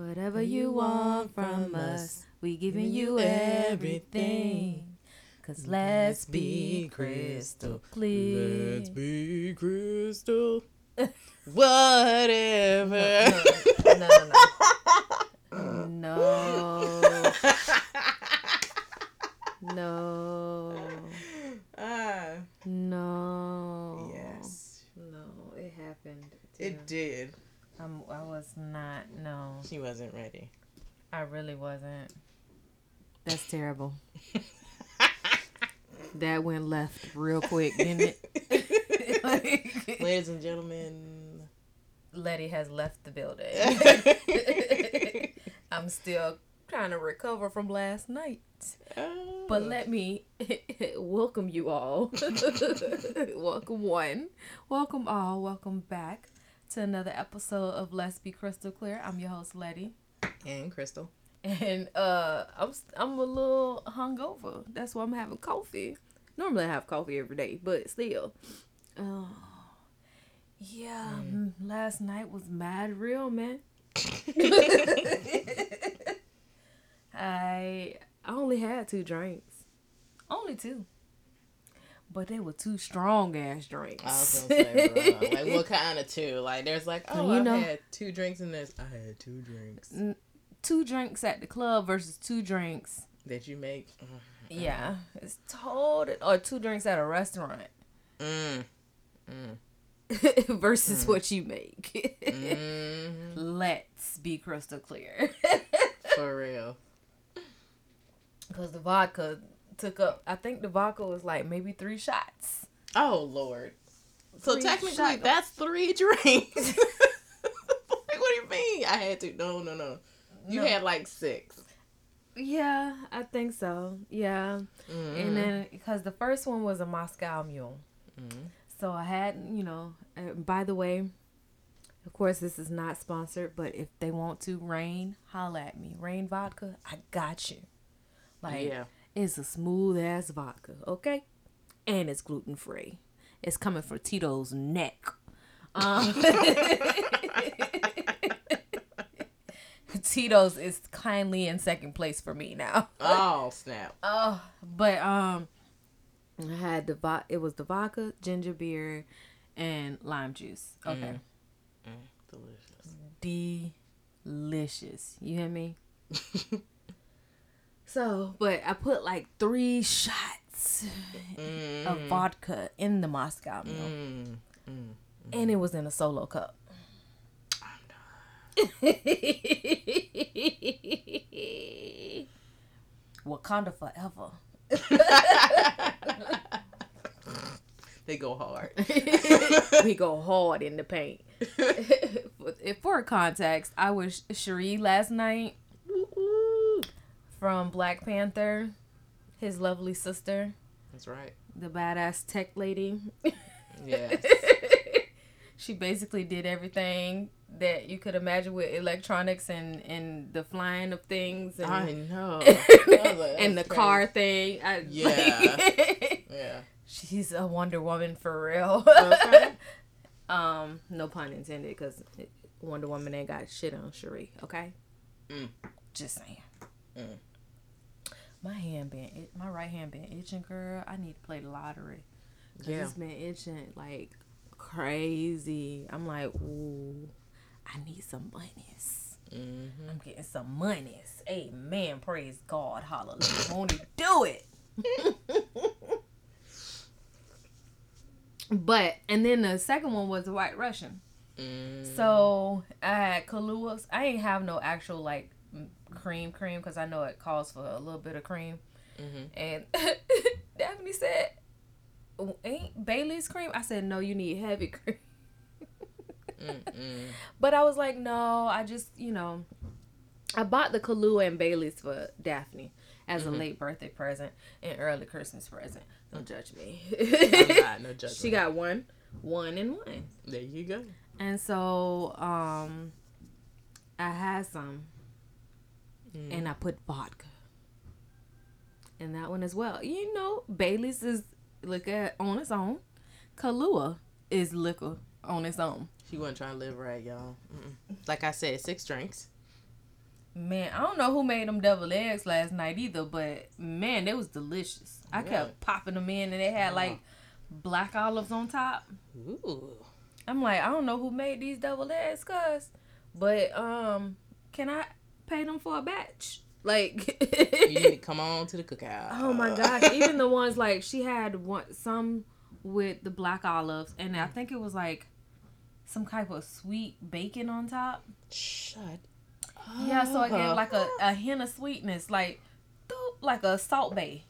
Whatever you want from us, we giving you everything. Cause let's be crystal clear. Let's be crystal. Whatever. No, no, no. No. No. ah, No. yes. No, it happened. It did. I'm, I was not. No, She wasn't ready. I really wasn't. That's terrible. that went left real quick, didn't it? Ladies and gentlemen. Lette has left the building. I'm still trying to recover from last night. But let me welcome you all. welcome one. Welcome all. Welcome back to another episode of Let's Be Crystal Clear. I'm your host Lette. and Crystal. And uh I'm I'm a little hungover. That's why I'm having coffee. Normally I have coffee every day, but still. Oh. Yeah, mm, last night was mad real, man. I I only had two drinks. Only two. But they were two strong ass drinks. I was gonna say, like what kind of two? Like there's like, oh, You I know- had two drinks in this. I had two drinks two drinks at the club versus two drinks. that you make. Yeah, it's total. Or two drinks at a restaurant Mm. versus what you make. Mm. Let's be crystal clear. For real. Because the vodka took up, I think the vodka was like maybe three shots. Oh Lord. So technically, shot- that's three drinks. like, what do you mean? I had to. No, no, no. You No. had like six. Yeah, I think so. Yeah. Mm. And then, because the first one was a Moscow Mule. Mhm. So I had, you know, uh, by the way, of course, this is not sponsored, but if they want to, Rain, holla at me. Rain Vodka, I got you. Like, Yeah. It's a smooth ass vodka, okay? And it's gluten free. It's coming from Tito's neck. Um, Tito's is kindly in second place for me now. Oh snap. Oh, but um, I had the vo- it was the vodka, ginger beer, and lime juice. Okay, Delicious. delicious. You hear me? so, but I put like three shots Mm. of vodka in the Moscow Mule, Mm. Mm. and it was in a solo cup. Wakanda forever. They go hard. we go hard in the paint. For- For context, I was Shuri last night from Black Panther, his lovely sister, That's right. the badass tech lady. Yes. she basically did everything that you could imagine with electronics and, and the flying of things and, I know. and the car thing. I, Yeah. Yeah. she's a Wonder Woman for real. Okay. Um, no pun intended, because Wonder Woman ain't got shit on Shuri. Okay, Mm. just saying. Mm. My hand been, it, my right hand been itching, girl. I need to play the lottery. Cause Yeah. it's been itching like crazy. I'm like, ooh, I need some monies. Mm-hmm. I'm getting some monies. Amen. Praise God. Hallelujah. Won't he do it? but and then the second one was the White Russian. Mm. So I had Kahlua. I ain't have no actual like cream cream because I know it calls for a little bit of cream. Mhm. And Daphne said, "Oh, "Ain't Bailey's cream?" I said, "No, you need heavy cream." But I was like, "No, I just you know." I bought the Kahlua and Bailey's for Daphne as a late birthday present and early Christmas present. Don't judge me. Not, no judgment. she got one, one and one. There you go. And so um I had some Mm. and I put vodka in that one as well. You know, Bailey's is liquor on its own. Kahlua is liquor on its own. She wasn't trying to live right, y'all. Mm-mm. Like I said, six drinks. Man, I don't know who made them double eggs last night either, but man, they was delicious. I Yeah. kept popping them in, and they had like black olives on top. Ooh. I'm like, I don't know who made these double eggs, cuz, but um, can I pay them for a batch? Like, You need to come on to the cookout. oh my gosh! Even the ones like she had one some with the black olives, and I think it was like some type of sweet bacon on top. Shut. Yeah, so it gave like a, a hint of sweetness, like doop, like a Salt Bae,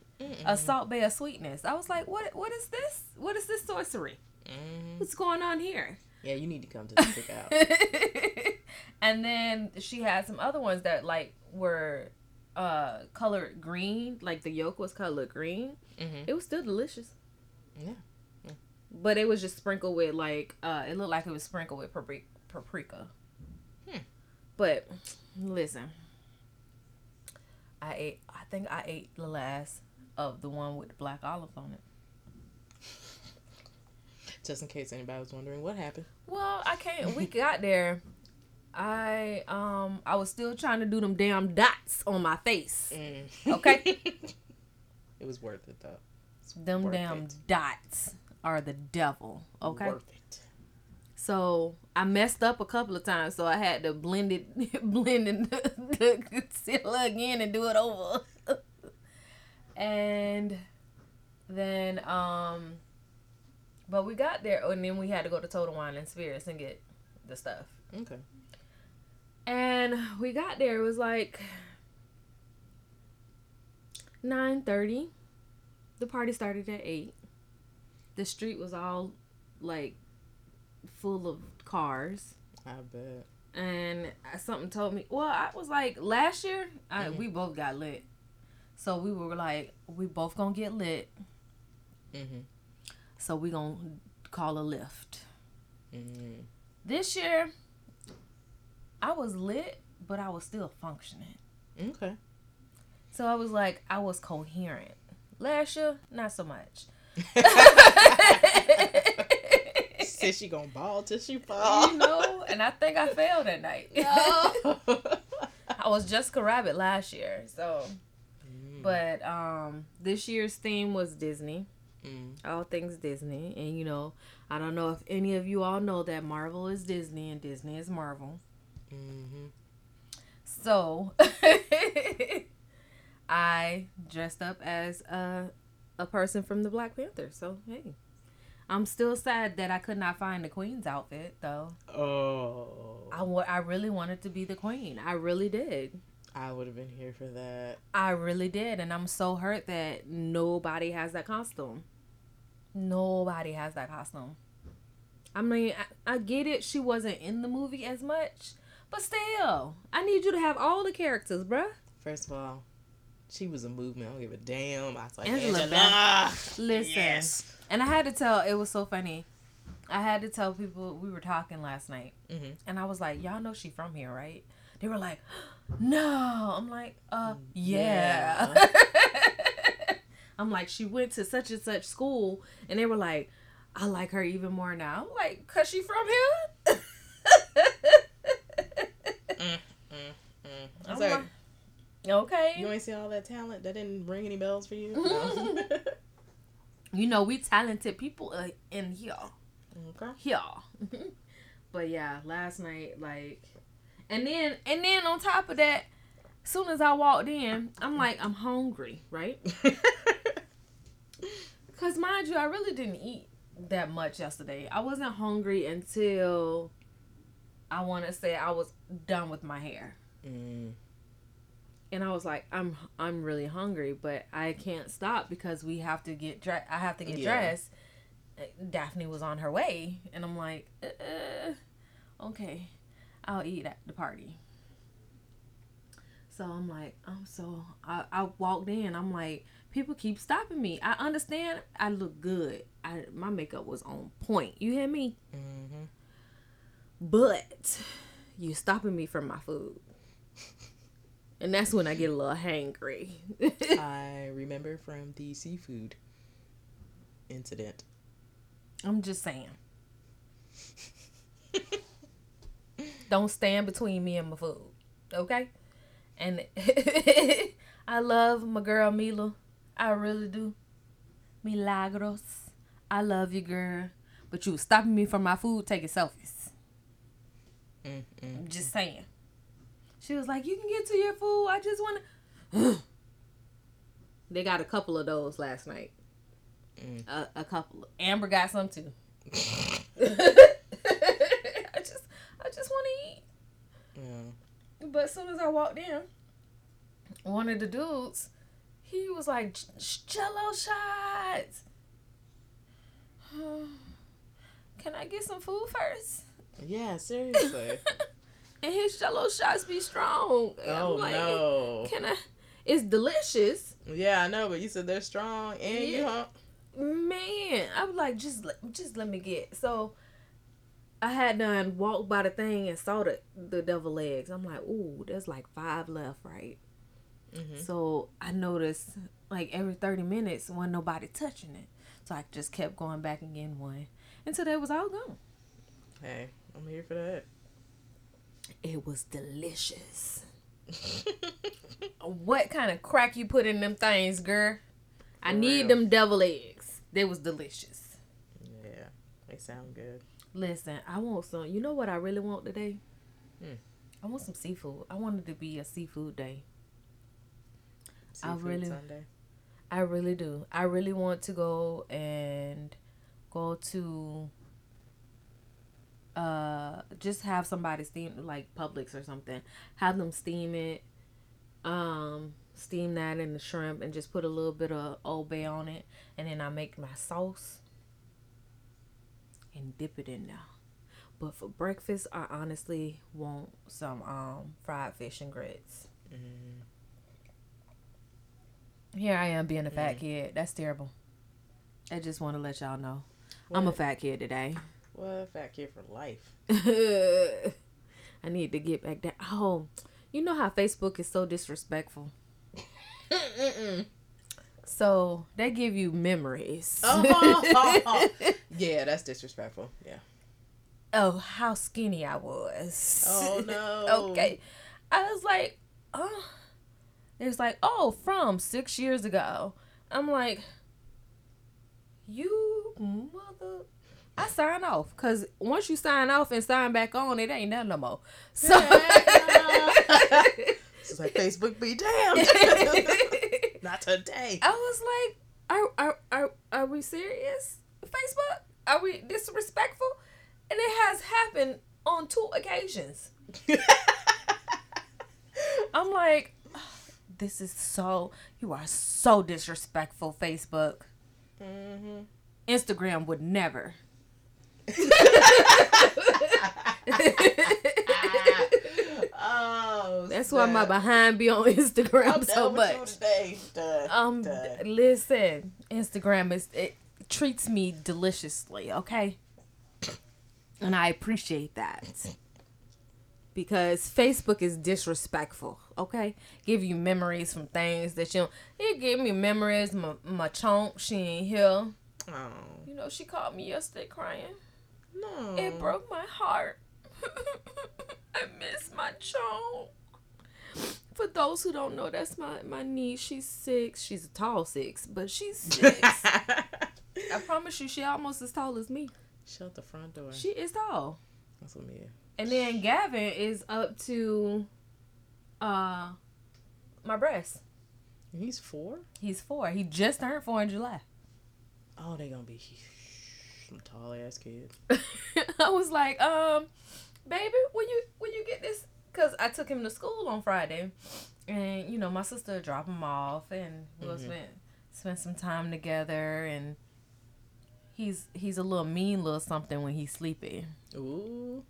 a Salt Bae of sweetness. I was like, what What is this? What is this sorcery? Mhm. What's going on here? Yeah, you need to come to the cookout. and then she had some other ones that like were uh colored green, like the yolk was colored green. Mhm. It was still delicious. Yeah. But it was just sprinkled with like uh it looked like it was sprinkled with papri- paprika. Hmm. But listen. I ate I think I ate the last of the one with the black olive on it. Just in case anybody was wondering what happened. Well, I can't we got there. I um I was still trying to do them damn dots on my face. Mm. Okay. it was worth it though. It's Them damn it. dots are the devil. Okay. Worth it. So I messed up a couple of times, so I had to blend it, blend in the, the concealer again and do it over. and then, um, but we got there, and then we had to go to Total Wine and Spirits and get the stuff. Okay. And we got there. It was like nine thirty. The party started at eight. The street was all like full of cars, I bet. and something told me. Well, I was like last year. I, Mhm. We both got lit, so we were like, we both gonna get lit. Mm-hmm. So we're gonna call a Lyft. Mm-hmm. This year, I was lit, but I was still functioning. Okay. So I was like, I was coherent. Last year, not so much. Said she gonna ball till she fall. you know, and I think I failed that night. No. I was Jessica Rabbit last year, so. Mm. But um, this year's theme was Disney, Mm. all things Disney, and you know, I don't know if any of you all know that Marvel is Disney and Disney is Marvel. Mm-hmm. So I dressed up as a a person from the Black Panther. So hey, I'm still sad that I could not find the Queen's outfit though. Oh. I wa- I really wanted to be the Queen. I really did. I would have been here for that. I really did, and I'm so hurt that nobody has that costume. Nobody has that costume. I mean, I, I get it. She wasn't in the movie as much, but still, I need you to have all the characters, bruh. First of all, she was a movement. I don't give a damn. I was like, Angela Angela. Listen, Yes. and I had to tell. It was so funny. I had to tell people we were talking last night, Mhm. and I was like, "Y'all know she from here, right?" They were like, "No." I'm like, "Uh, yeah." I'm like, "She went to such and such school," and they were like, "I like her even more now." I'm like, "Cause she from here." Mm, I I'm was like, like, okay. you ain't see all that talent? That didn't ring any bells for you? No. You know, we talented people uh, in here. okay. Yeah. but yeah, last night, like, and then and then on top of that, soon as I walked in, I'm like, I'm hungry, right? Cause mind you, I really didn't eat that much yesterday. I wasn't hungry until I want to say I was done with my hair, mm. and I was like, I'm I'm really hungry, but I can't stop because we have to get dressed. I have to get Yeah. dressed. Daphne was on her way, and I'm like, uh, okay, I'll eat at the party. So I'm like, I'm so I, I walked in. I'm like, people keep stopping me. I understand. I look good. I my makeup was on point. You hear me? hmm But you stopping me from my food, and that's when I get a little hangry. I remember from the seafood incident. I'm just saying. Don't stand between me and my food. Okay? And I love my girl Mila. I really do. Milagros. I love you, girl. But you was stopping me from my food taking selfies. Mm, mm. Just saying. She was like, You can get to your food. I just want to. they got a couple of those last night. Mm. A, a couple. Amber got some too. I just, I just want to eat. Yeah. But as soon as I walked in, one of the dudes, he was like, "Jello shots." Can I get some food first? Yeah, seriously. and his Jello shots be strong. And oh I'm like, no. Can I? It's delicious. Yeah, I know, but you said they're strong and you Yeah. hump. Man, I was like, just let, just let me get. So I had done walked by the thing and saw the the devil legs. I'm like, ooh, there's like five left, right? Mhm. So I noticed like every 30 minutes when nobody touching it. So I just kept going back and getting one until they was all gone. Hey, I'm here for that. It was delicious. What kind of crack you put in them things, girl? I For need real. them devil eggs. They was delicious. yeah, they sound good. Listen, I want some. You know what I really want today? Hmm. I want some seafood. I want it to be a seafood day. I Seafood really- Sunday. I really do. I really want to go and go to uh just have somebody steam like Publix or something. Have them steam it. Um steam that in the shrimp and just put a little bit of Old Bay on it and then I make my sauce and dip it in there. But for breakfast I honestly want some um fried fish and grits. Mm. Here I am being a fat Mm. kid. That's terrible. I just want to let y'all know. I'm a fat kid today. What fat kid for life? I need to get back down. Oh, you know how Facebook is so disrespectful. So they give you memories. Oh. yeah, that's disrespectful. Yeah. Oh, how skinny I was. Oh no. okay. I was like, oh. It was like, oh, from six years ago. I'm like, you mother. I sign off because once you sign off and sign back on, it ain't nothing no more. So. It's like Facebook be damned. Not today. I was like, are, are, are, are we serious? Facebook? Are we disrespectful? And it has happened on two occasions. I'm like, this is so, you are so disrespectful, Facebook. hmm Instagram would never. oh, That's why my behind be on Instagram I'm so done with you much. today. Done. Um, Done. listen, Instagram is it treats me deliciously, okay, and I appreciate that because Facebook is disrespectful. Okay, give you memories from things that you. It gave me memories. My my chonk, she ain't here. Oh You know, she called me yesterday crying. no. It broke my heart. I miss my chonk. For those who don't know, that's my my niece. She's six. She's a tall six, but she's six. I promise you, she almost as tall as me. Shut the front door. She is tall. That's what me. And then Gavin is up to uh my breast. He's four. He's four. He just turned four in July. Oh, they gonna be some tall ass kids. I was like, um, baby, when you when you get this, cause I took him to school on Friday, and you know my sister dropped him off, and we'll Mhm. spend spend some time together, and he's he's a little mean little something when he's sleepy, Ooh.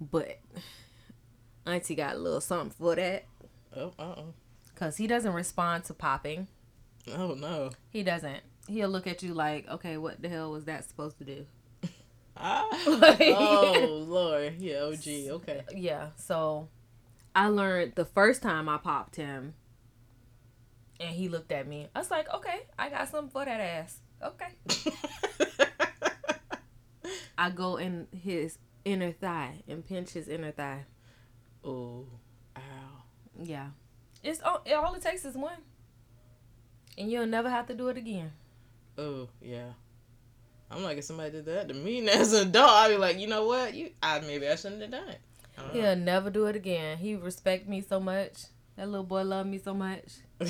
but Auntie got a little something for that, Oh. Uh. oh cause he doesn't respond to popping. Oh no. He doesn't. He'll look at you like, okay, what the hell was that supposed to do? Ah. Like- oh Lord. Yeah. OG. Okay. yeah so i learned the first time i popped him and he looked at me i was like okay i got something for that ass okay i go in his inner thigh and pinch his inner thigh oh. Ow. Yeah, it's all. It, all it takes is one, and you'll never have to do it again. Oh yeah. I'm like, if somebody did that to me as an adult, I'd be like, you know what? You, I maybe I shouldn't have done it. He'll never do it again. He respect me so much. That little boy love me so much.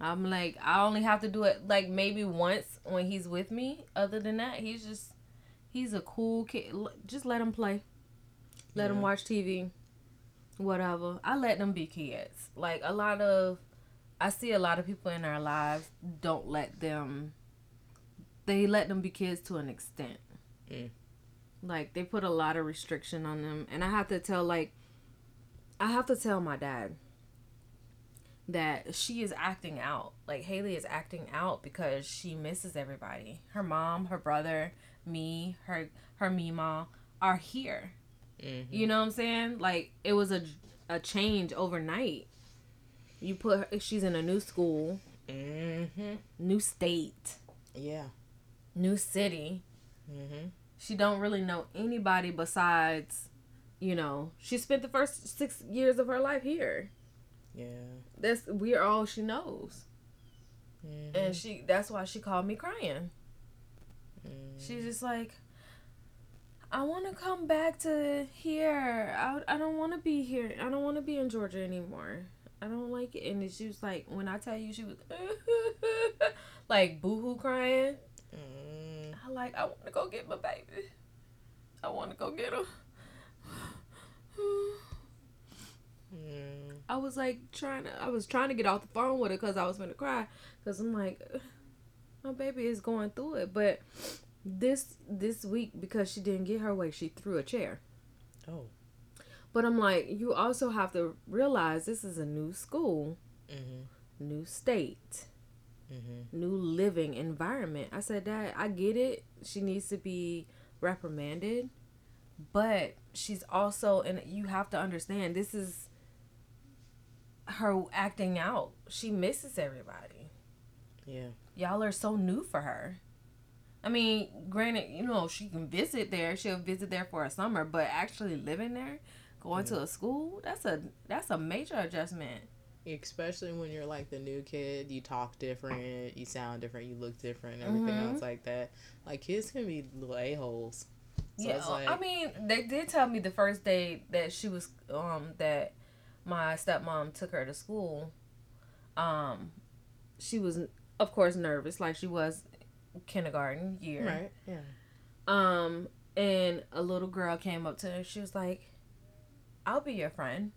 I'm like, I only have to do it like maybe once when he's with me. Other than that, he's just he's a cool kid. Just let him play. Let yeah. him watch TV. Whatever. I let them be kids. Like a lot of I see a lot of people in our lives don't let them they let them be kids to an extent. Mm. Like they put a lot of restriction on them and I have to tell like I have to tell my dad that she is acting out. Like Haley is acting out because she misses everybody. Her mom, her brother, me, her her Mima are here. Mm-hmm. You know what I'm saying? Like it was a a change overnight. You put her, she's in a new school, mm-hmm. new state, yeah, new city. Mm-hmm. She don't really know anybody besides, you know, she spent the first six years of her life here. Yeah. That's we're all she knows. Mm-hmm. And she that's why she called me crying. Mm-hmm. She's just like I want to come back to here. I, I don't want to be here. I don't want to be in Georgia anymore. I don't like it. And she was like, when I tell you, she was like boohoo crying. Like, I want to go get my baby. I want to go get her. Mm. I was like trying to. I was trying to get off the phone with her because I was gonna cry. Cause I'm like, my baby is going through it. But this this week because she didn't get her way, she threw a chair. Oh. But I'm like, you also have to realize this is a new school, mm-hmm. new state, mm-hmm. new living environment. I said that I get it. She needs to be reprimanded, but she's also and you have to understand this is her acting out. She misses everybody. Yeah. Y'all are so new for her. I mean, granted, you know, she can visit there. She'll visit there for a summer, but actually living there, going yeah. to a school, that's a that's a major adjustment. Especially when you're like the new kid, you talk different, you sound different, you look different, everything mm-hmm. else like that. Like kids can be little a holes. So yeah, like, I mean, they did tell me the first day that she was um that my stepmom took her to school, um, she was of course nervous, like she was kindergarten year. Right. Yeah. Um, and a little girl came up to her. She was like, "I'll be your friend."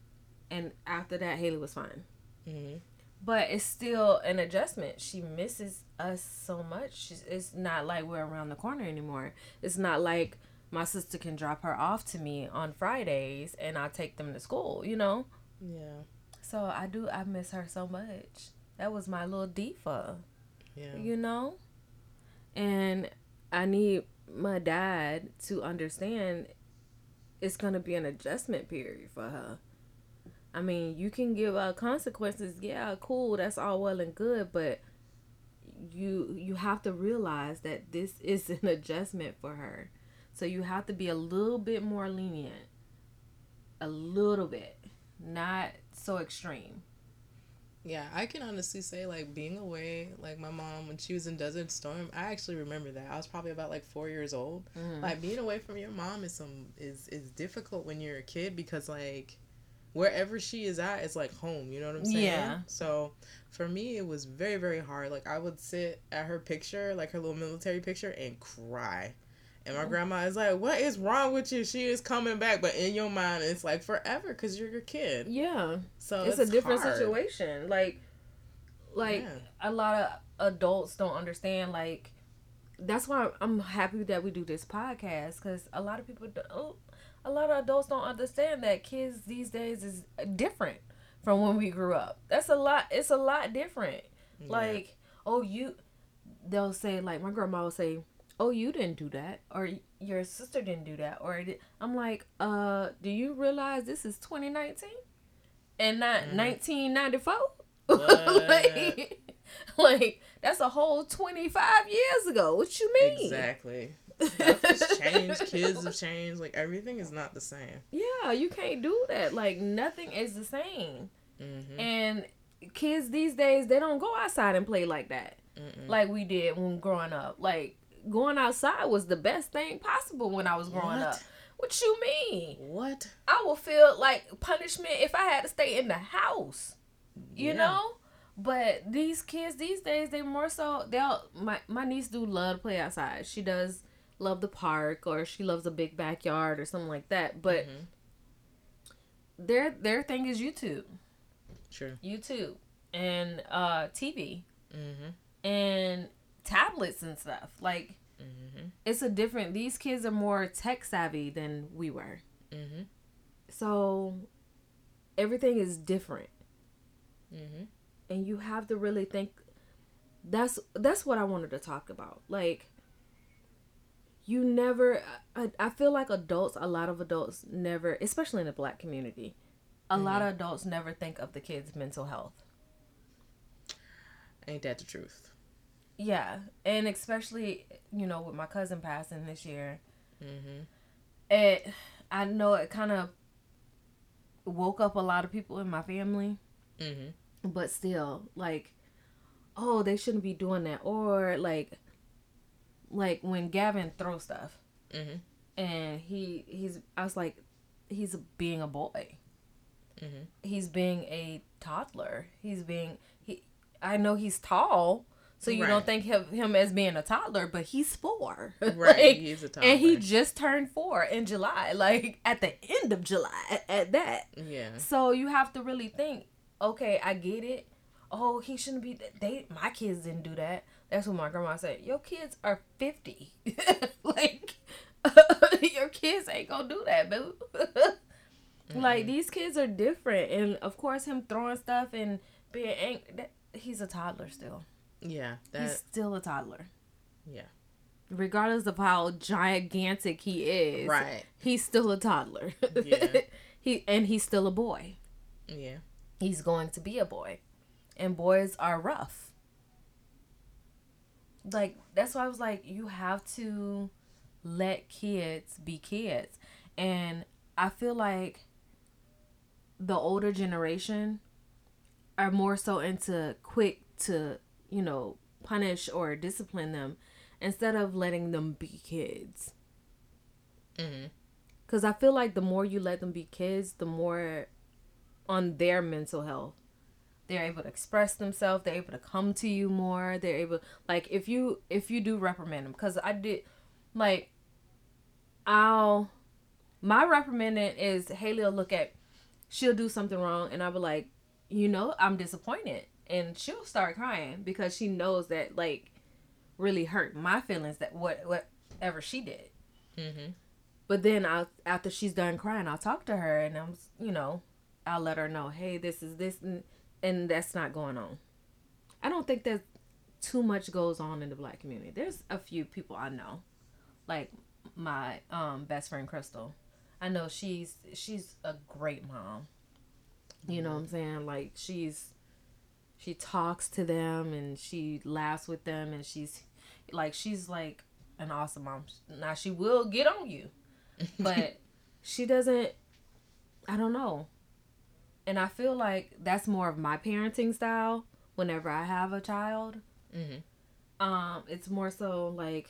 And after that, Haley was fine. Mm-hmm. But it's still an adjustment. She misses us so much. It's not like we're around the corner anymore. It's not like my sister can drop her off to me on Fridays and I take them to school, you know? Yeah. So I do. I miss her so much. That was my little diva. Yeah. You know. And I need my dad to understand it's gonna be an adjustment period for her. I mean, you can give out consequences. Yeah, cool. That's all well and good, but you you have to realize that this is an adjustment for her. So you have to be a little bit more lenient. A little bit not so extreme. Yeah, I can honestly say like being away, like my mom when she was in Desert Storm, I actually remember that. I was probably about like four years old. Mm-hmm. Like being away from your mom is some is is difficult when you're a kid because like wherever she is at is like home. You know what I'm saying? Yeah. So for me, it was very very hard. Like I would sit at her picture, like her little military picture, and cry. And my oh. grandma is like, "What is wrong with you? She is coming back." But in your mind, it's like forever because you're your kid. Yeah. So it's, it's a different hard. situation. Like, like yeah. a lot of adults don't understand. Like, that's why I'm happy that we do this podcast because a lot of people, don't, oh, a lot of adults don't understand that kids these days is different from when we grew up. That's a lot. It's a lot different. Yeah. Like, oh, you. They'll say like my grandma will say oh you didn't do that or your sister didn't do that or i'm like uh do you realize this is 2019 and not mm. 1994 like, like that's a whole 25 years ago what you mean exactly Stuff has changed. Kids have changed. Like everything is not the same. Yeah, you can't do that. Like nothing is the same. Mm-hmm. And kids these days they don't go outside and play like that, Mm-mm. like we did when growing up. Like going outside was the best thing possible when I was growing what? up. What you mean? What? I will feel like punishment if I had to stay in the house. You yeah. know? But these kids these days they more so they'll my my niece do love to play outside. She does love the park or she loves a big backyard or something like that. But mm-hmm. their their thing is YouTube. Sure. YouTube and uh TV. Mm-hmm. And tablets and stuff. Like mm-hmm. it's a different these kids are more tech savvy than we were. Mm-hmm. So everything is different. Mm-hmm and you have to really think that's that's what I wanted to talk about. Like you never I, I feel like adults a lot of adults never especially in the black community a mm-hmm. lot of adults never think of the kids mental health. Ain't that the truth? Yeah and especially you know with my cousin passing this year. Mm-hmm. it i know it kind of woke up a lot of people in my family. Mm-hmm. But still like oh they shouldn't be doing that. Or like like when gavin throws stuff mm-hmm. and he he's i was like he's being a boy mm-hmm. he's being a toddler he's being he i know he's tall so you right. don't think of him as being a toddler, but he's four. Right, like, he's a toddler, and he just turned four in July, like at the end of July, at, at that. Yeah. So you have to really think okay, I get it. Oh, he shouldn't be. They my kids didn't do that. That's what my grandma said. Your kids are fifty. like your kids ain't gonna do that, boo. mm-hmm. Like these kids are different, and of course, him throwing stuff and being angry. That, he's a toddler still. Yeah, that... he's still a toddler. Yeah. Regardless of how gigantic he is, right? He's still a toddler. Yeah. he and he's still a boy. Yeah he's going to be a boy. And boys are rough. Like, that's why I was like, you have to let kids be kids. And I feel like the older generation are more so into quick to, you know, punish or discipline them instead of letting them be kids. Mm-hmm. Because I feel like the more you let them be kids, the more on their mental health they're able to express themselves they're able to come to you more they're able like if you if you do reprimand them because i did like i'll my reprimanding is haley will look at she'll do something wrong and i'll be like you know i'm disappointed and she'll start crying because she knows that like really hurt my feelings that what whatever she did mm-hmm. but then i after she's done crying i'll talk to her and i'm you know I'll let her know, hey, this is this, and, and that's not going on. I don't think that too much goes on in the black community. There's a few people I know, like my um, best friend Crystal. I know she's she's a great mom. You know what I'm saying? Like she's she talks to them and she laughs with them and she's like she's like an awesome mom. Now she will get on you, but she doesn't. I don't know. And I feel like that's more of my parenting style whenever I have a child. Mm-hmm. Um, it's more so like,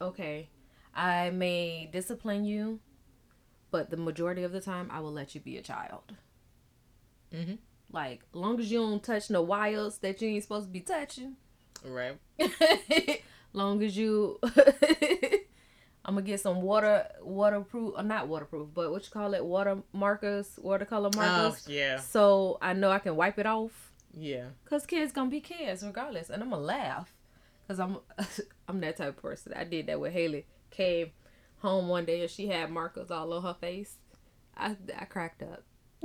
okay, I may discipline you, but the majority of the time I will let you be a child. Mm-hmm. Like, long as you don't touch no wires that you ain't supposed to be touching. Right. long as you I'm gonna get some water waterproof or uh, not waterproof, but what you call it, water markers, watercolor oh, markers. Oh, yeah. So I know I can wipe it off. Yeah. Cause kids gonna be kids regardless, and I'm gonna laugh, cause I'm I'm that type of person. I did that with Haley. Came home one day and she had markers all on her face. I I cracked up.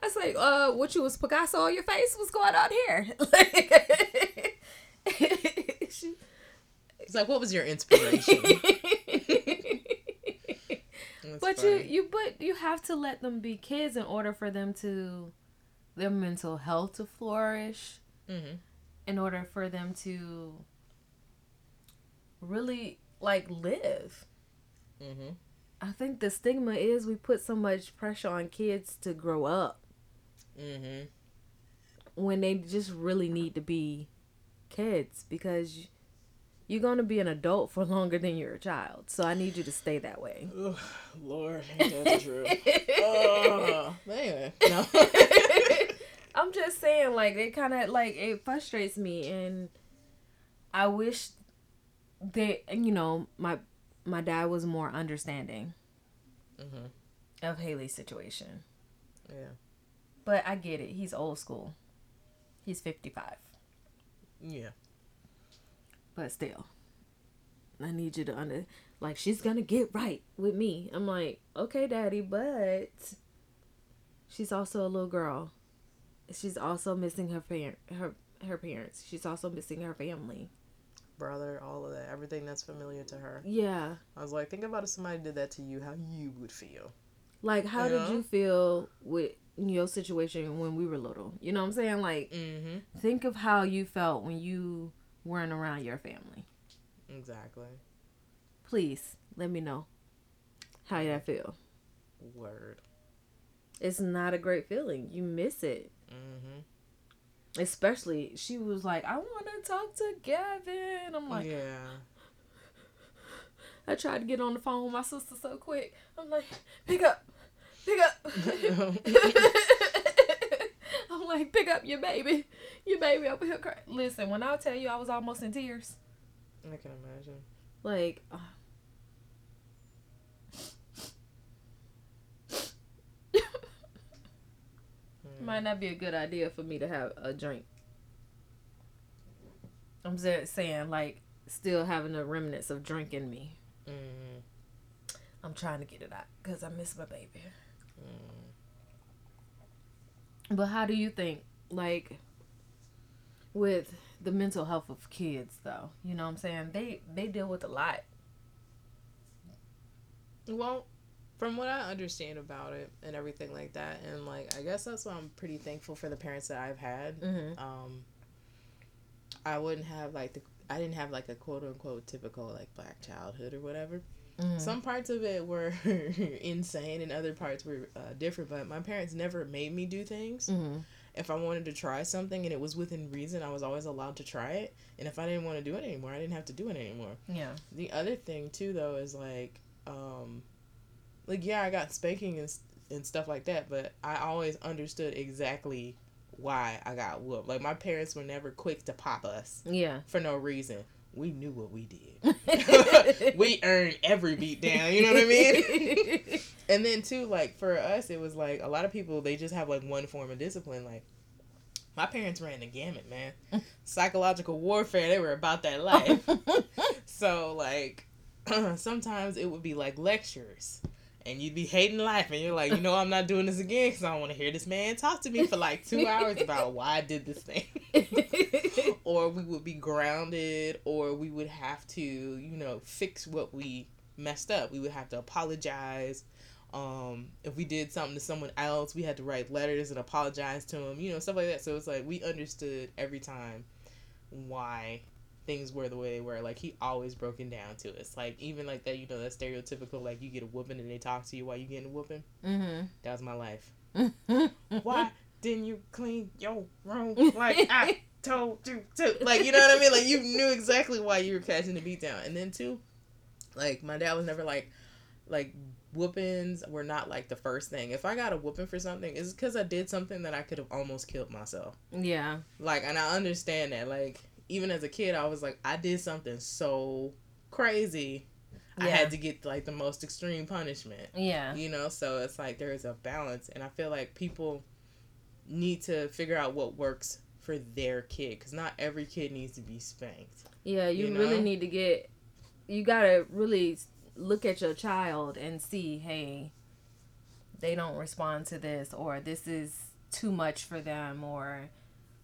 I was like, uh, what you was Picasso on your face? What's going on here? she, it's like, what was your inspiration? but funny. you, you, but you have to let them be kids in order for them to, their mental health to flourish. Mm-hmm. In order for them to really like live. Mm-hmm. I think the stigma is we put so much pressure on kids to grow up Mm-hmm. when they just really need to be kids because you're going to be an adult for longer than you're a child. So I need you to stay that way. Lord, ain't that true? uh, anyway, no. I'm just saying, like, it kind of, like, it frustrates me. And I wish that, you know, my my dad was more understanding mm-hmm. of Haley's situation. Yeah. But I get it. He's old school. He's 55. Yeah. But still, I need you to under like she's gonna get right with me. I'm like, okay, daddy, but she's also a little girl. She's also missing her parent, her her parents. She's also missing her family. Brother, all of that, everything that's familiar to her. Yeah, I was like, think about if somebody did that to you, how you would feel. like how You did know? you feel with your situation when we were little? You know what I'm saying? Like, Mm-hmm. think of how you felt when you weren't around your family. Exactly. Please let me know how that feel. Word. It's not a great feeling. You miss it. Mm-hmm. Especially, she was like, I want to talk to Gavin. I'm like, yeah. I tried to get on the phone with my sister so quick. I'm like, pick up, pick up. Like, pick up your baby. Your baby over here crying. Listen, when I tell you I was almost in tears, I can imagine. like, uh, Mm. might not be a good idea for me to have a drink. I'm just saying, like, still having the remnants of drink in me. Mm. I'm trying to get it out because I miss my baby. Mm. But how do you think, like, with the mental health of kids, though? You know what I'm saying? They they deal with a lot. Well, from what I understand about it and everything like that, and like I guess that's why I'm pretty thankful for the parents that I've had. Mm-hmm. Um, I wouldn't have like the I didn't have like a quote unquote typical like black childhood or whatever. Mm-hmm. Some parts of it were insane, and other parts were uh, different. But my parents never made me do things. mm-hmm. If I wanted to try something and it was within reason, I was always allowed to try it. And if I didn't want to do it anymore, I didn't have to do it anymore. Yeah. The other thing too, though, is like, um, like yeah, I got spanking and and stuff like that, but I always understood exactly why I got whooped. Like my parents were never quick to pop us Yeah. for no reason. We knew what we did. we earned every beat down. You know what I mean? and then too, like for us, it was like a lot of people they just have like one form of discipline. Like my parents ran the gamut, man. Psychological warfare. They were about that life. So like sometimes it would be like lectures. And you'd be hating life, and you're like, you know, I'm not doing this again because I don't want to hear this man talk to me for like two hours about why I did this thing. or we would be grounded, or we would have to, you know, fix what we messed up. We would have to apologize. Um, if we did something to someone else, we had to write letters and apologize to them, you know, stuff like that. So it's like we understood every time why things were the way they were. Like he always broken down to us. Like even like that, you know, that stereotypical like you get a whooping and they talk to you while you getting a whooping. mm-hmm. That was my life. Why didn't you clean your room like I told you to? Like you know what I mean? Like you knew exactly why you were catching the beat down. And then too, like my dad was never like like whoopings were not like the first thing. If I got a whooping for something, it's because I did something that I could have almost killed myself. Yeah. Like, and I understand that. Like, even as a kid, I was like, I did something so crazy. I had to get like the most extreme punishment. Yeah. You know, so it's like there is a balance, and I feel like people need to figure out what works for their kid because not every kid needs to be spanked. Yeah, you, You really need to get. You gotta really look at your child and see, hey, they don't respond to this, or this is too much for them, or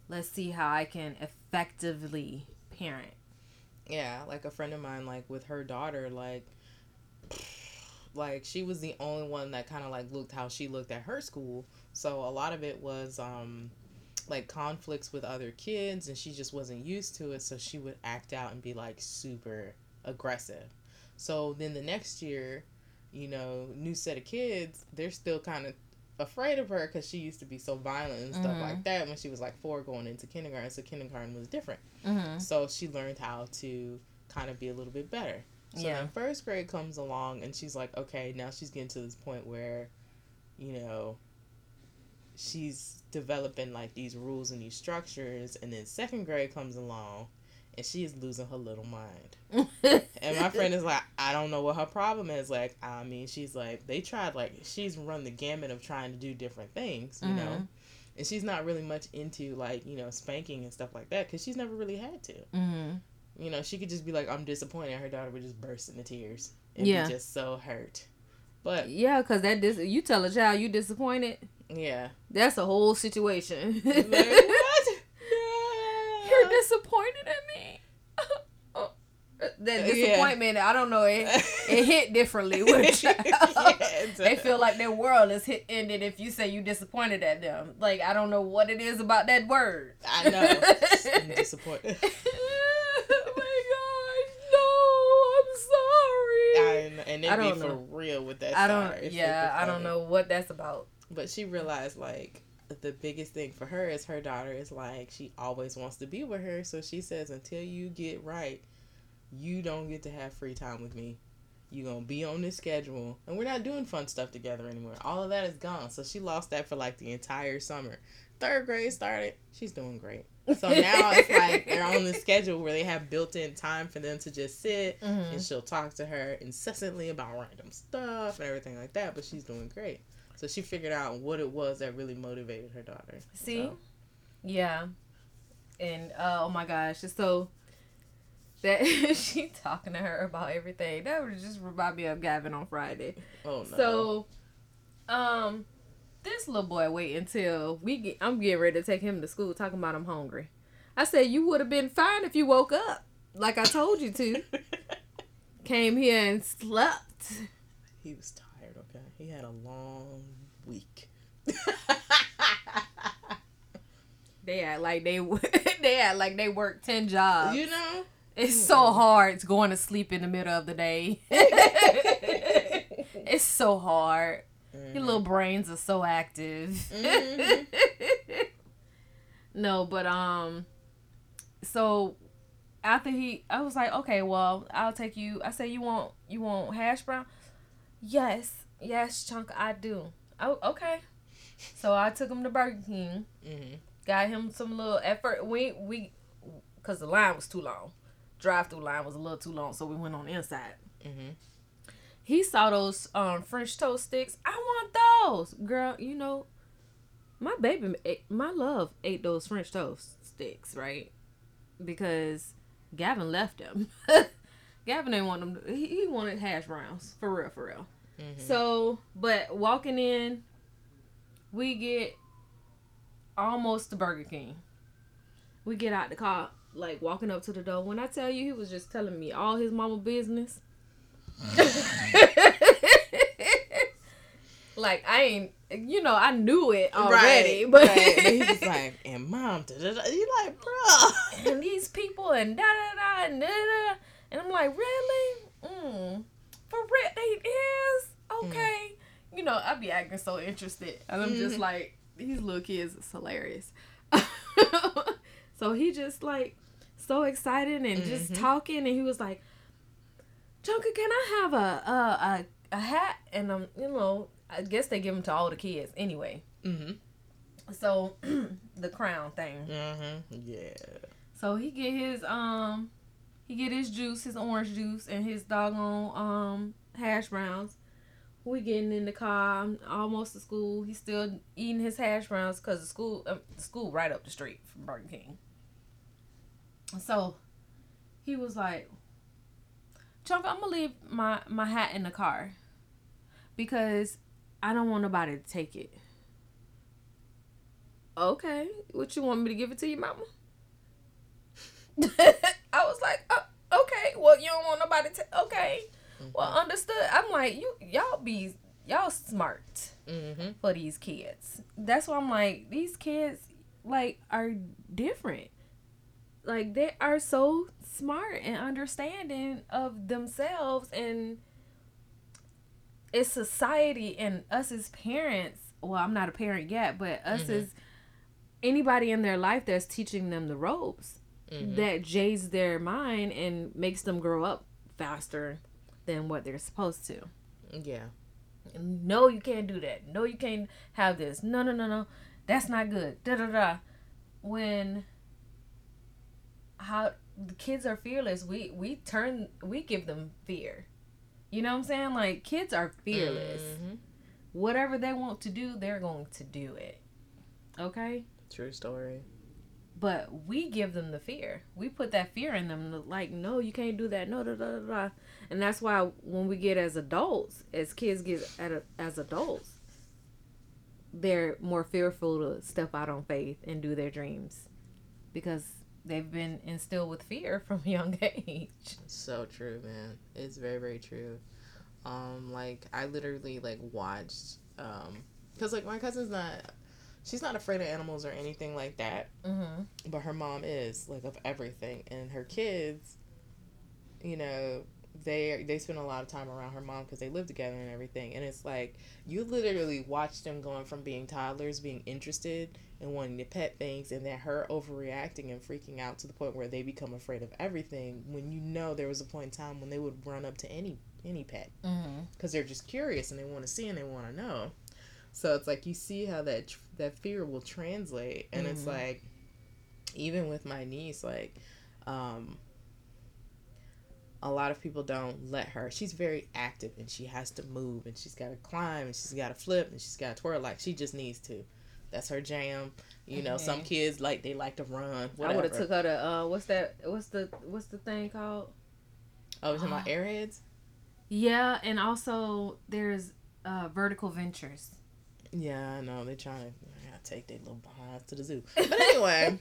let's see how I can effectively parent. Yeah, like a friend of mine, like with her daughter, like, like she was the only one that kind of like looked how she looked at her school. So a lot of it was um like conflicts with other kids, and she just wasn't used to it. So she would act out and be like super aggressive. So then the next year, you know, new set of kids, they're still kind of afraid of her because she used to be so violent and stuff mm-hmm. like that when she was like four going into kindergarten. So kindergarten was different. Mm-hmm. So she learned how to kind of be a little bit better. So yeah. then first grade comes along and she's like, okay, now she's getting to this point where, you know, she's developing like these rules and these structures. And then second grade comes along and she is losing her little mind. and my friend is like, I don't know what her problem is. Like, I mean, she's like, they tried, like, she's run the gamut of trying to do different things, you mm-hmm. know? And she's not really much into, like, you know, spanking and stuff like that because she's never really had to. Mm-hmm. You know, she could just be like, I'm disappointed. Her daughter would just burst into tears and yeah. be just so hurt. But yeah, because that dis- you tell a child you disappointed. Yeah, that's a whole situation. Like, what? You're disappointed in me. Oh, that uh, disappointment, yeah. I don't know, it, it hit differently with yeah, They feel like their world is hit ended if you say you disappointed at them. Like I don't know what it is about that word. I know. Disappointment, oh no, I'm disappointed. and they be for real with that. I don't. Yeah, I don't know what that's about. But she realized like the biggest thing for her is her daughter is like she always wants to be with her. So she says until you get right, you don't get to have free time with me. You're gonna be on this schedule, and we're not doing fun stuff together anymore. All of that is gone. So she lost that for like the entire summer. Third grade started. She's doing great. So now it's like they're on the schedule where they have built in time for them to just sit mm-hmm. and she'll talk to her incessantly about random stuff and everything like that. But she's doing great. So she figured out what it was that really motivated her daughter. See? So. Yeah. And uh, oh my gosh, it's so that she talking to her about everything. That would just remind me of Gavin on Friday. Oh no. So um this little boy wait until we get I'm getting ready to take him to school talking about I'm hungry. I said you would have been fine if you woke up like I told you to. Came here and slept. He was tired, okay? He had a long week. they act like they they act like they work 10 jobs. You know? It's so hard It's going to sleep in the middle of the day. it's so hard. Mm-hmm. Your little brains are so active. Mm-hmm. no, but um, so after he, I was like, okay, well, I'll take you. I said, you want you want hash brown? Yes, yes, chunk, I do. Oh, okay. So I took him to Burger King. Mm-hmm. Got him some little effort. We we, cause the line was too long. Drive through line was a little too long, so we went on the inside. Mm-hmm he saw those um French toast sticks. I want those, girl. You know, my baby, my love ate those French toast sticks, right? Because Gavin left them. Gavin didn't want them. To, he, he wanted hash browns for real, for real. Mm-hmm. So, but walking in, we get almost to Burger King. We get out the car, like walking up to the door. When I tell you, he was just telling me all his mama business. like I ain't, you know, I knew it already, right, but right. he's like, and mom, da, da, da. you like, bro, and these people and da da da and da da, and I'm like, really, mm, for real, they is okay. Mm. You know, I be acting so interested, and I'm mm-hmm. just like, these little kids is hilarious. so he just like so excited and mm-hmm. just talking, and he was like Junker, can I have a a a, a hat? And um, you know, I guess they give them to all the kids anyway. Mm-hmm. So the crown thing. Mm-hmm. Yeah. So he get his um, he get his juice, his orange juice, and his doggone um hash browns. We getting in the car, almost to school. He's still eating his hash browns because the school, uh, school right up the street from Burger King. So he was like, Chunk, I'm gonna leave my my hat in the car because I don't want nobody to take it. Okay, what you want me to give it to your mama? I was like, oh, okay. Well, you don't want nobody to. Okay, mm-hmm. well, understood. I'm like, you y'all be y'all smart mm-hmm. for these kids. That's why I'm like, these kids like are different. Like they are so smart and understanding of themselves and it's society and us as parents. Well i'm not a parent yet but us mm-hmm. as anybody in their life that's teaching them the ropes mm-hmm. that jades their mind and makes them grow up faster than what they're supposed to. Yeah. No you can't do that. No you can't have this. No no no no. That's not good. Da da da. When how the kids are fearless we we turn we give them fear. You know what i'm saying? Like kids are fearless. Mm-hmm. whatever they want to do they're going to do it. Okay? True story. But we give them the fear. We put that fear in them like no you can't do that. No da, da, da, da. and that's why when we get as adults as kids get at a, as adults they're more fearful to step out on faith and do their dreams. Because they've been instilled with fear from a young age. So true, man. It's very very true. Um, like I literally like watched um, cause like my cousin's not, she's not afraid of animals or anything like that. Mm-hmm. But her mom is like of everything, and her kids, you know, they they spend a lot of time around her mom because they live together and everything. And it's like you literally watch them going from being toddlers, being interested and wanting to pet things, and then her overreacting and freaking out to the point where they become afraid of everything. When you know there was a point in time when they would run up to any any pet because mm-hmm. they're just curious and they want to see and they want to know. So it's like you see how that that fear will translate, and mm-hmm. it's like even with my niece, like. Um, a lot of people don't let her. She's very active and she has to move and she's got to climb and she's got to flip and she's got to twirl like she just needs to. That's her jam. You know, some kids like they like to run. Whatever. I would have took her to uh, what's that? What's the what's the thing called? Oh, is it my airheads? Yeah, and also there's uh, vertical ventures. Yeah, I know they're trying to yeah, take their little behinds to the zoo. But anyway,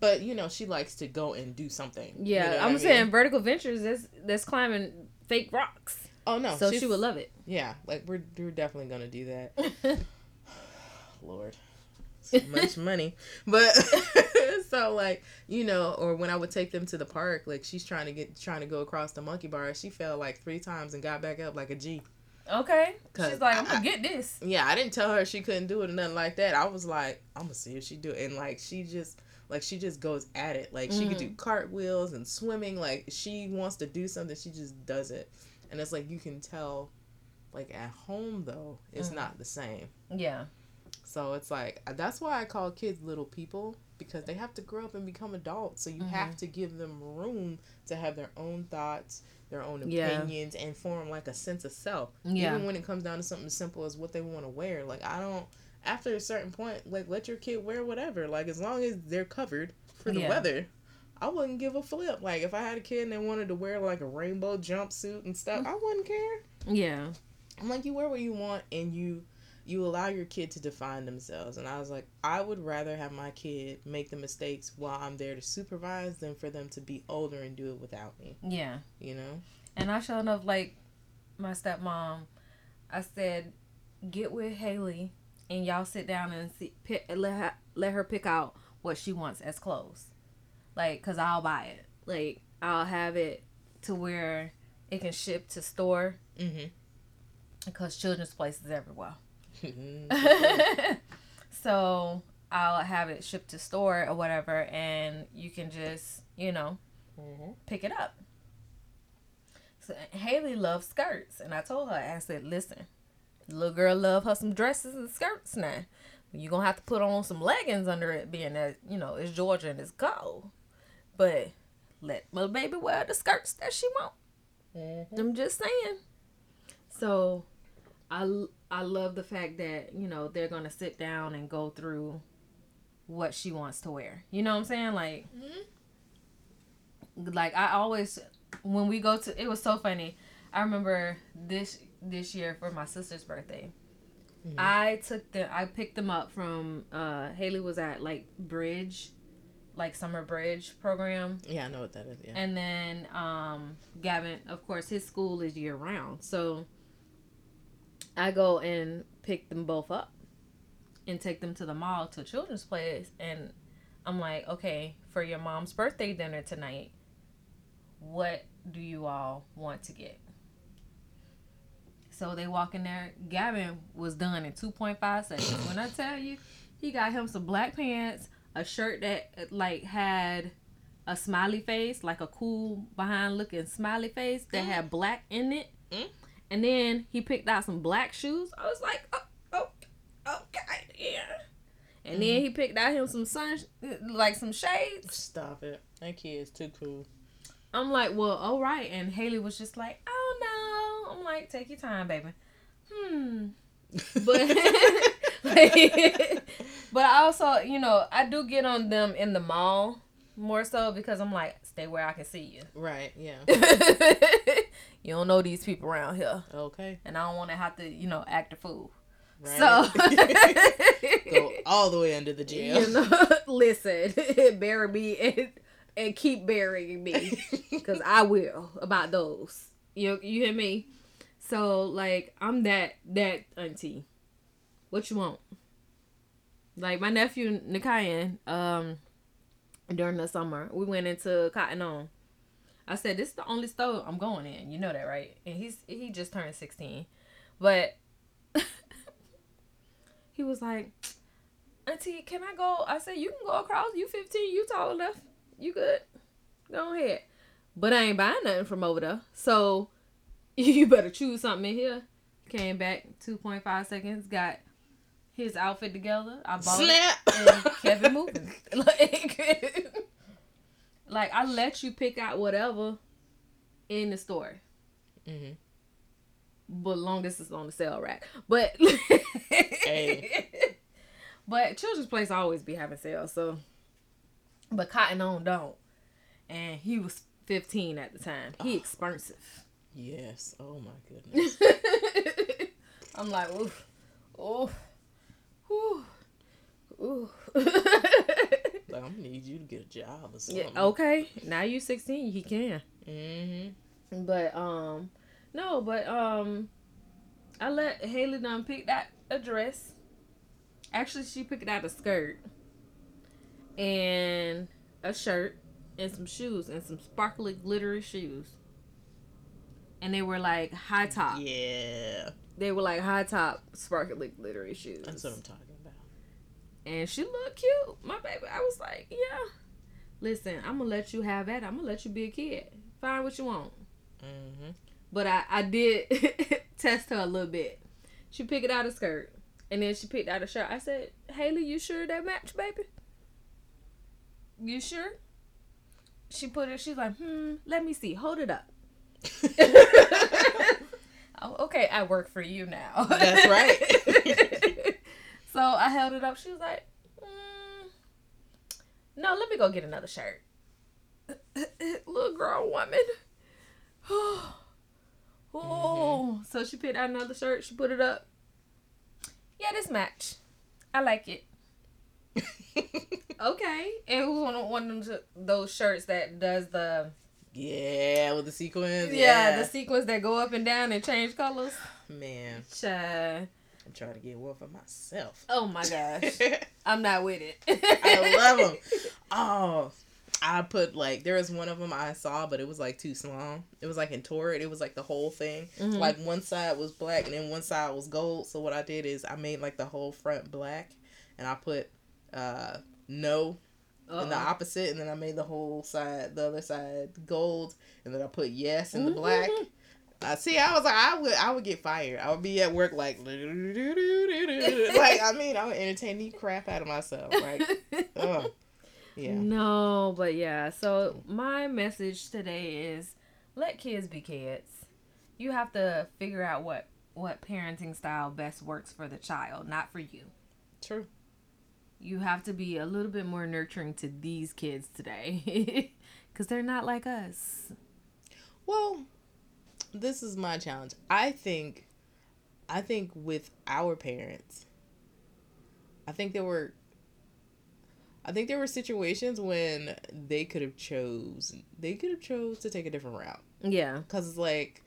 But you know, she likes to go and do something. Yeah, you know I'm saying mean? vertical ventures. That's that's climbing fake rocks. Oh no, so she would love it. Yeah, like we're we're definitely gonna do that. Lord, so much money, but so like you know, or when I would take them to the park, like she's trying to get trying to go across the monkey bar, she fell like three times and got back up like a G. Okay. She's like, I'm gonna get this. Yeah, I didn't tell her she couldn't do it or nothing like that. I was like, I'm gonna see if she do it, and like she just like she just goes at it. Like she mm. could do mm. cartwheels and swimming. Like she wants to do something, she just does it. And it's like you can tell like at home though, it's mm. not the same. Yeah. So it's like that's why I call kids little people because they have to grow up and become adults. So you mm-hmm. have to give them room to have their own thoughts, their own opinions, yeah. and form like a sense of self. Yeah. Even when it comes down to something as simple as what they want to wear. Like I don't after a certain point, like let your kid wear whatever. Like as long as they're covered for the yeah. weather, I wouldn't give a flip. Like if I had a kid and they wanted to wear like a rainbow jumpsuit and stuff, I wouldn't care. Yeah. I'm like you wear what you want and you you allow your kid to define themselves. And I was like, I would rather have my kid make the mistakes while I'm there to supervise than for them to be older and do it without me. Yeah. You know? And I showed enough like my stepmom, I said, get with Haley and y'all sit down and see, pick, let her let her pick out what she wants as clothes, like cause I'll buy it. Like I'll have it to where it can ship to store. Mm-hmm. Because children's places everywhere. so I'll have it shipped to store or whatever, and you can just you know mm-hmm. pick it up. So Haley loves skirts, and I told her I said, listen little girl love her some dresses and skirts now. You're gonna have to put on some leggings under it, being that you know it's Georgia and it's cold. But let my baby wear the skirts that she want. Mm-hmm. I'm just saying. So, I I love the fact that you know they're gonna sit down and go through what she wants to wear. You know what I'm saying? Like, mm-hmm. like I always when we go to it was so funny. I remember this this year for my sister's birthday. Mm-hmm. I took the I picked them up from uh Haley was at like Bridge, like summer bridge program. Yeah, I know what that is. Yeah. And then um Gavin, of course, his school is year round. So I go and pick them both up and take them to the mall to children's place and I'm like, okay, for your mom's birthday dinner tonight, what do you all want to get? So they walk in there. Gavin was done in 2.5 seconds. when I tell you, he got him some black pants, a shirt that like had a smiley face, like a cool behind looking smiley face that mm. had black in it. Mm. And then he picked out some black shoes. I was like, oh, oh okay, yeah. And mm then he picked out him some sun, like some shades. Stop it. That kid's too cool. I'm like, well, all right. And Haley was just like, oh no. I'm like, take your time, baby. Hmm. But, but I also, you know, I do get on them in the mall more so because I'm like, stay where I can see you. Right. Yeah. you don't know these people around here. Okay. And I don't want to have to, you know, act a fool. Right. So go all the way under the jail. You know, listen, bury me and and keep burying me because I will about those. You you hear me? So like I'm that that auntie. What you want? Like my nephew Nikayan, um, during the summer, we went into Cotton On. I said, "This is the only store I'm going in. You know that, right?" And he's he just turned sixteen, but he was like, "Auntie, can I go?" I said, "You can go across. You fifteen. You tall enough. You good. Go ahead." But I ain't buying nothing from over there, so you better choose something in here. Came back two point five seconds. Got his outfit together. I bought Snap. it and kept it moving. like, like I let you pick out whatever in the store. Mm-hmm. But long as it's on the sale rack. But hey. But Children's Place always be having sales, so but Cotton On don't. And he was fifteen at the time. He oh. expensive. Yes. Oh my goodness. I'm like, oof, oof. Ooh. Ooh. like, I'm gonna need you to get a job or something. Yeah, okay. Now you're 16, he can. Mm-hmm. But um, no, but um, I let Haley done pick that a dress. Actually, she picked out a skirt and a shirt and some shoes and some sparkly glittery shoes. And they were like high top. Yeah. They were like high top, sparkly, glittery shoes. That's what I'm talking about. And she looked cute, my baby. I was like, yeah. Listen, I'm gonna let you have that. I'm gonna let you be a kid. Find what you want. Mm-hmm. But I, I did test her a little bit. She picked out a skirt, and then she picked out a shirt. I said, Haley, you sure that match, baby? You sure? She put it. She's like, hmm. Let me see. Hold it up. oh, okay, I work for you now. That's right. so I held it up. She was like, mm, no, let me go get another shirt. Little girl woman. oh, mm-hmm. so she picked out another shirt. She put it up. Yeah, this match. I like it. okay, it was one of one of those shirts that does the yeah, with the sequins. Yeah, yeah, the sequins that go up and down and change colors. Man. Child. I'm trying to get one for myself. Oh my gosh. I'm not with it. I love them. Oh, I put like there was one of them I saw, but it was like too small. It was like in Torrid. It was like the whole thing. Mm-hmm. Like one side was black and then one side was gold. So what I did is I made like the whole front black, and I put uh no uh-oh. and the opposite, and then I made the whole side, the other side, gold, and then I put yes in the mm-hmm. black. I see. I was like, I would, I would get fired. I would be at work like, like I mean, I would entertain the crap out of myself. Like, oh, yeah. No, but yeah. So my message today is, let kids be kids. You have to figure out what what parenting style best works for the child, not for you. True you have to be a little bit more nurturing to these kids today because they're not like us. Well, this is my challenge. I think, I think with our parents, I think there were, I think there were situations when they could have chose, they could have chose to take a different route. Yeah, because it's like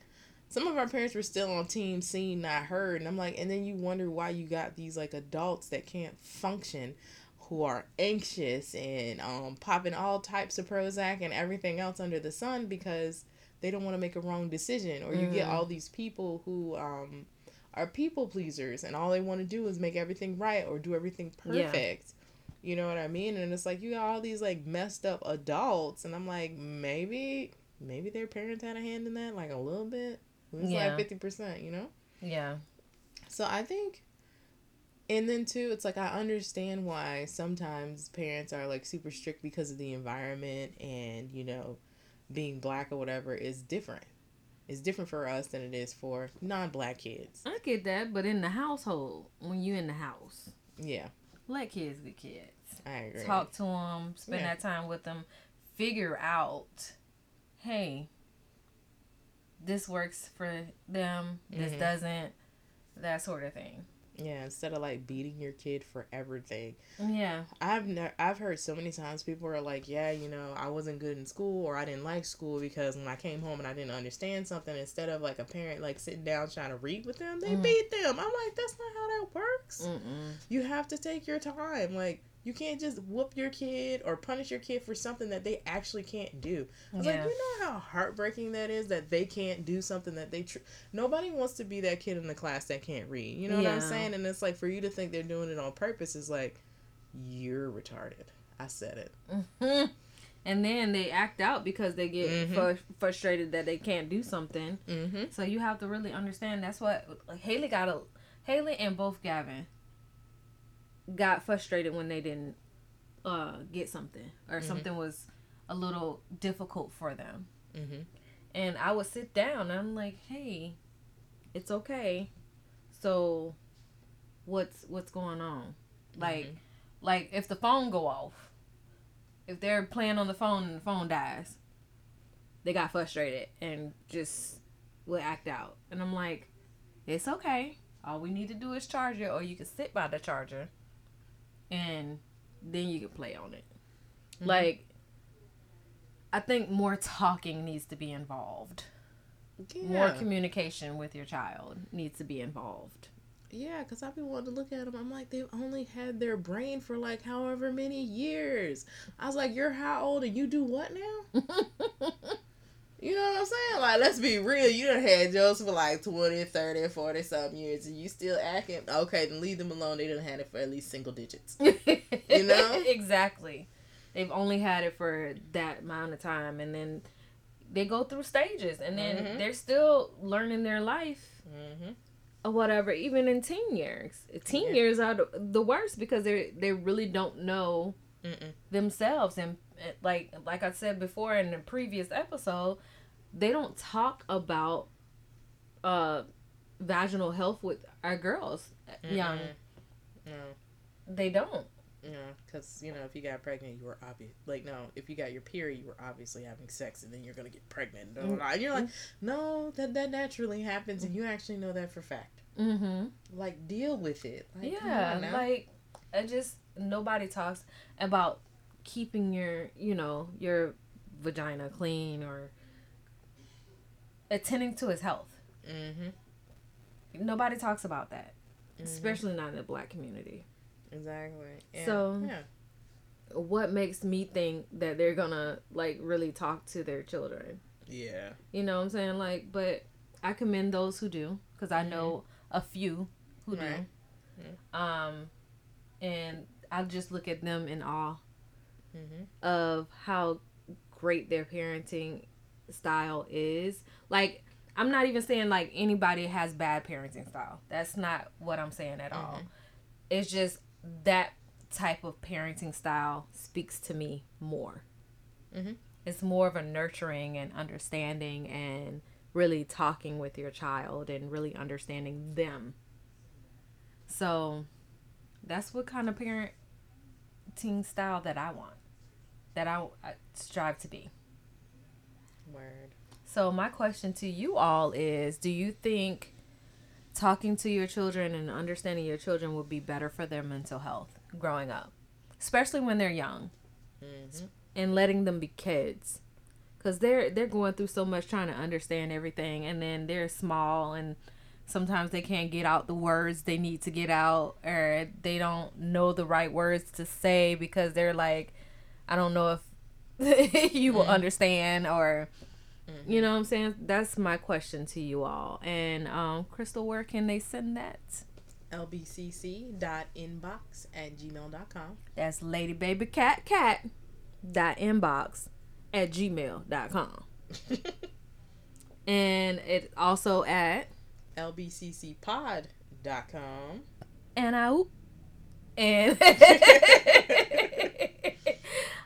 some of our parents were still on team seen not heard and i'm like and then you wonder why you got these like adults that can't function who are anxious and um, popping all types of Prozac and everything else under the sun because they don't want to make a wrong decision. Or you mm. get all these people who um, are people pleasers and all they want to do is make everything right or do everything perfect. Yeah. You know what I mean? And it's like you got all these like messed up adults, and I'm like, maybe, maybe their parents had a hand in that, like a little bit. It's yeah. like fifty percent, you know? Yeah. So I think and then too it's like i understand why sometimes parents are like super strict because of the environment and you know being black or whatever is different it's different for us than it is for non-black kids i get that but in the household when you're in the house yeah let kids be kids i agree talk to them spend yeah. that time with them figure out hey this works for them this mm-hmm. doesn't that sort of thing yeah, instead of like beating your kid for everything. Yeah. I've ne- I've heard so many times people are like, "Yeah, you know, I wasn't good in school or I didn't like school because when I came home and I didn't understand something, instead of like a parent like sitting down trying to read with them, they mm. beat them." I'm like, "That's not how that works. Mm-mm. You have to take your time. Like you can't just whoop your kid or punish your kid for something that they actually can't do. I was yeah. like, you know how heartbreaking that is that they can't do something that they. Tr- Nobody wants to be that kid in the class that can't read. You know yeah. what I'm saying? And it's like for you to think they're doing it on purpose is like, you're retarded. I said it. Mm-hmm. And then they act out because they get mm-hmm. fr- frustrated that they can't do something. Mm-hmm. So you have to really understand that's what like, Haley got a Haley and both Gavin got frustrated when they didn't uh, get something or mm-hmm. something was a little difficult for them. Mm-hmm. And I would sit down and I'm like, "Hey, it's okay. So, what's what's going on? Like, mm-hmm. like if the phone go off, if they're playing on the phone and the phone dies, they got frustrated and just will act out. And I'm like, it's okay. All we need to do is charge it, or you can sit by the charger and then you can play on it. Mm-hmm. Like, I think more talking needs to be involved. Yeah. More communication with your child needs to be involved. Yeah, because I've been wanting to look at them. I'm like, they've only had their brain for like however many years. I was like, you're how old and you do what now? You know what I'm saying? Like, let's be real. You done had Joe's for like 20, 30, 40 something years, and you still acting. Okay, then leave them alone. They done had it for at least single digits. you know? exactly. They've only had it for that amount of time, and then they go through stages, and then mm-hmm. they're still learning their life. Mm-hmm. Or whatever, even in teen years, teen yeah. years are the worst because they they really don't know Mm-mm. themselves, and like like I said before in the previous episode, they don't talk about uh vaginal health with our girls mm young. No. They don't. Yeah, because you know, if you got pregnant, you were obvious. Like, no, if you got your period, you were obviously having sex, and then you're gonna get pregnant. And, mm-hmm. and you're like, no, that that naturally happens, and you actually know that for fact. Mm-hmm. Like, deal with it. Like, yeah, like I just nobody talks about keeping your, you know, your vagina clean or attending to his health. Mm-hmm. Nobody talks about that, mm-hmm. especially not in the black community. Exactly. Yeah. So, yeah. what makes me think that they're gonna like really talk to their children? Yeah. You know what I'm saying? Like, but I commend those who do because I know mm-hmm. a few who right. do. Mm-hmm. Um, and I just look at them in awe mm-hmm. of how great their parenting style is. Like, I'm not even saying like anybody has bad parenting style. That's not what I'm saying at mm-hmm. all. It's just that type of parenting style speaks to me more. Mm-hmm. It's more of a nurturing and understanding and really talking with your child and really understanding them. So that's what kind of parenting style that I want, that I, I strive to be. Word. So my question to you all is: Do you think talking to your children and understanding your children would be better for their mental health growing up, especially when they're young, mm-hmm. and letting them be kids? Because they're they're going through so much trying to understand everything, and then they're small and sometimes they can't get out the words they need to get out or they don't know the right words to say because they're like I don't know if you will mm. understand or mm-hmm. you know what I'm saying? That's my question to you all. And um Crystal, where can they send that? lbcc.inbox at gmail.com. That's ladybabycatcat dot inbox at gmail.com. and it also at lbccpod.com. And out. And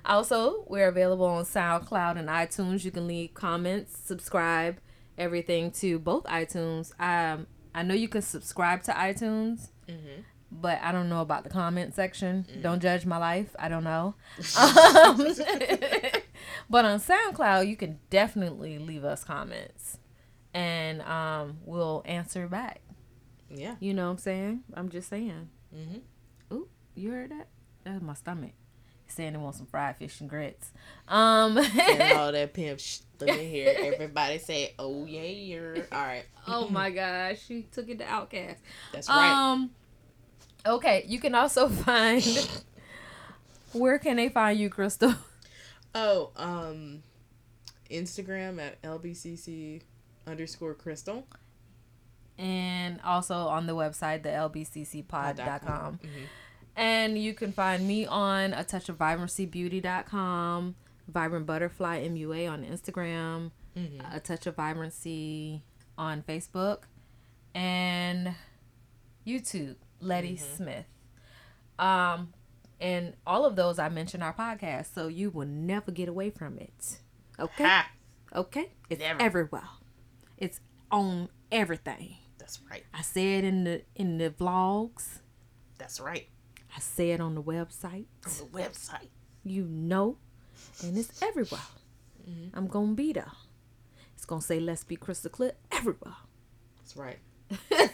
also, we're available on SoundCloud and iTunes. You can leave comments, subscribe, everything to both iTunes. Um, I know you can subscribe to iTunes, mm-hmm. but I don't know about the comment section. Mm-hmm. Don't judge my life. I don't know. um, but on SoundCloud, you can definitely leave us comments, and um, we'll answer back. Yeah. You know what I'm saying? I'm just saying. Mm-hmm. Ooh, you heard that? That's my stomach saying they want some fried fish and grits. Um, and all that pimp sh- look at here. Everybody say, "Oh yeah, you're all right." oh my gosh, she took it to OutKast. That's right. Um, okay, you can also find. where can they find you, Crystal? Oh, um, Instagram at lbcc underscore crystal. And also on the website, the lbccpod.com. Mm-hmm. And you can find me on a touch of vibrancybeauty.com, Vibrant Butterfly MUA on Instagram, mm-hmm. a touch of vibrancy on Facebook, and YouTube, Lette mm-hmm. Smith. Um, and all of those I mentioned our podcast, so you will never get away from it. Okay, ha. okay, it's never. everywhere. It's on everything. That's right. I said in the in the vlogs. That's right. I say it on the website. On the website. You know, and it's everywhere. Mm-hmm. I'm gonna be there. It's gonna say "Let's be crystal clear" everywhere. That's right.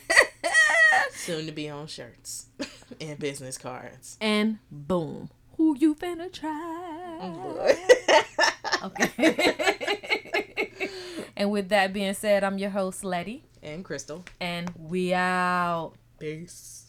Soon to be on shirts and business cards. And boom, who you finna try? Oh, okay. and with that being said, I'm your host Lette and Crystal, and we out. Peace.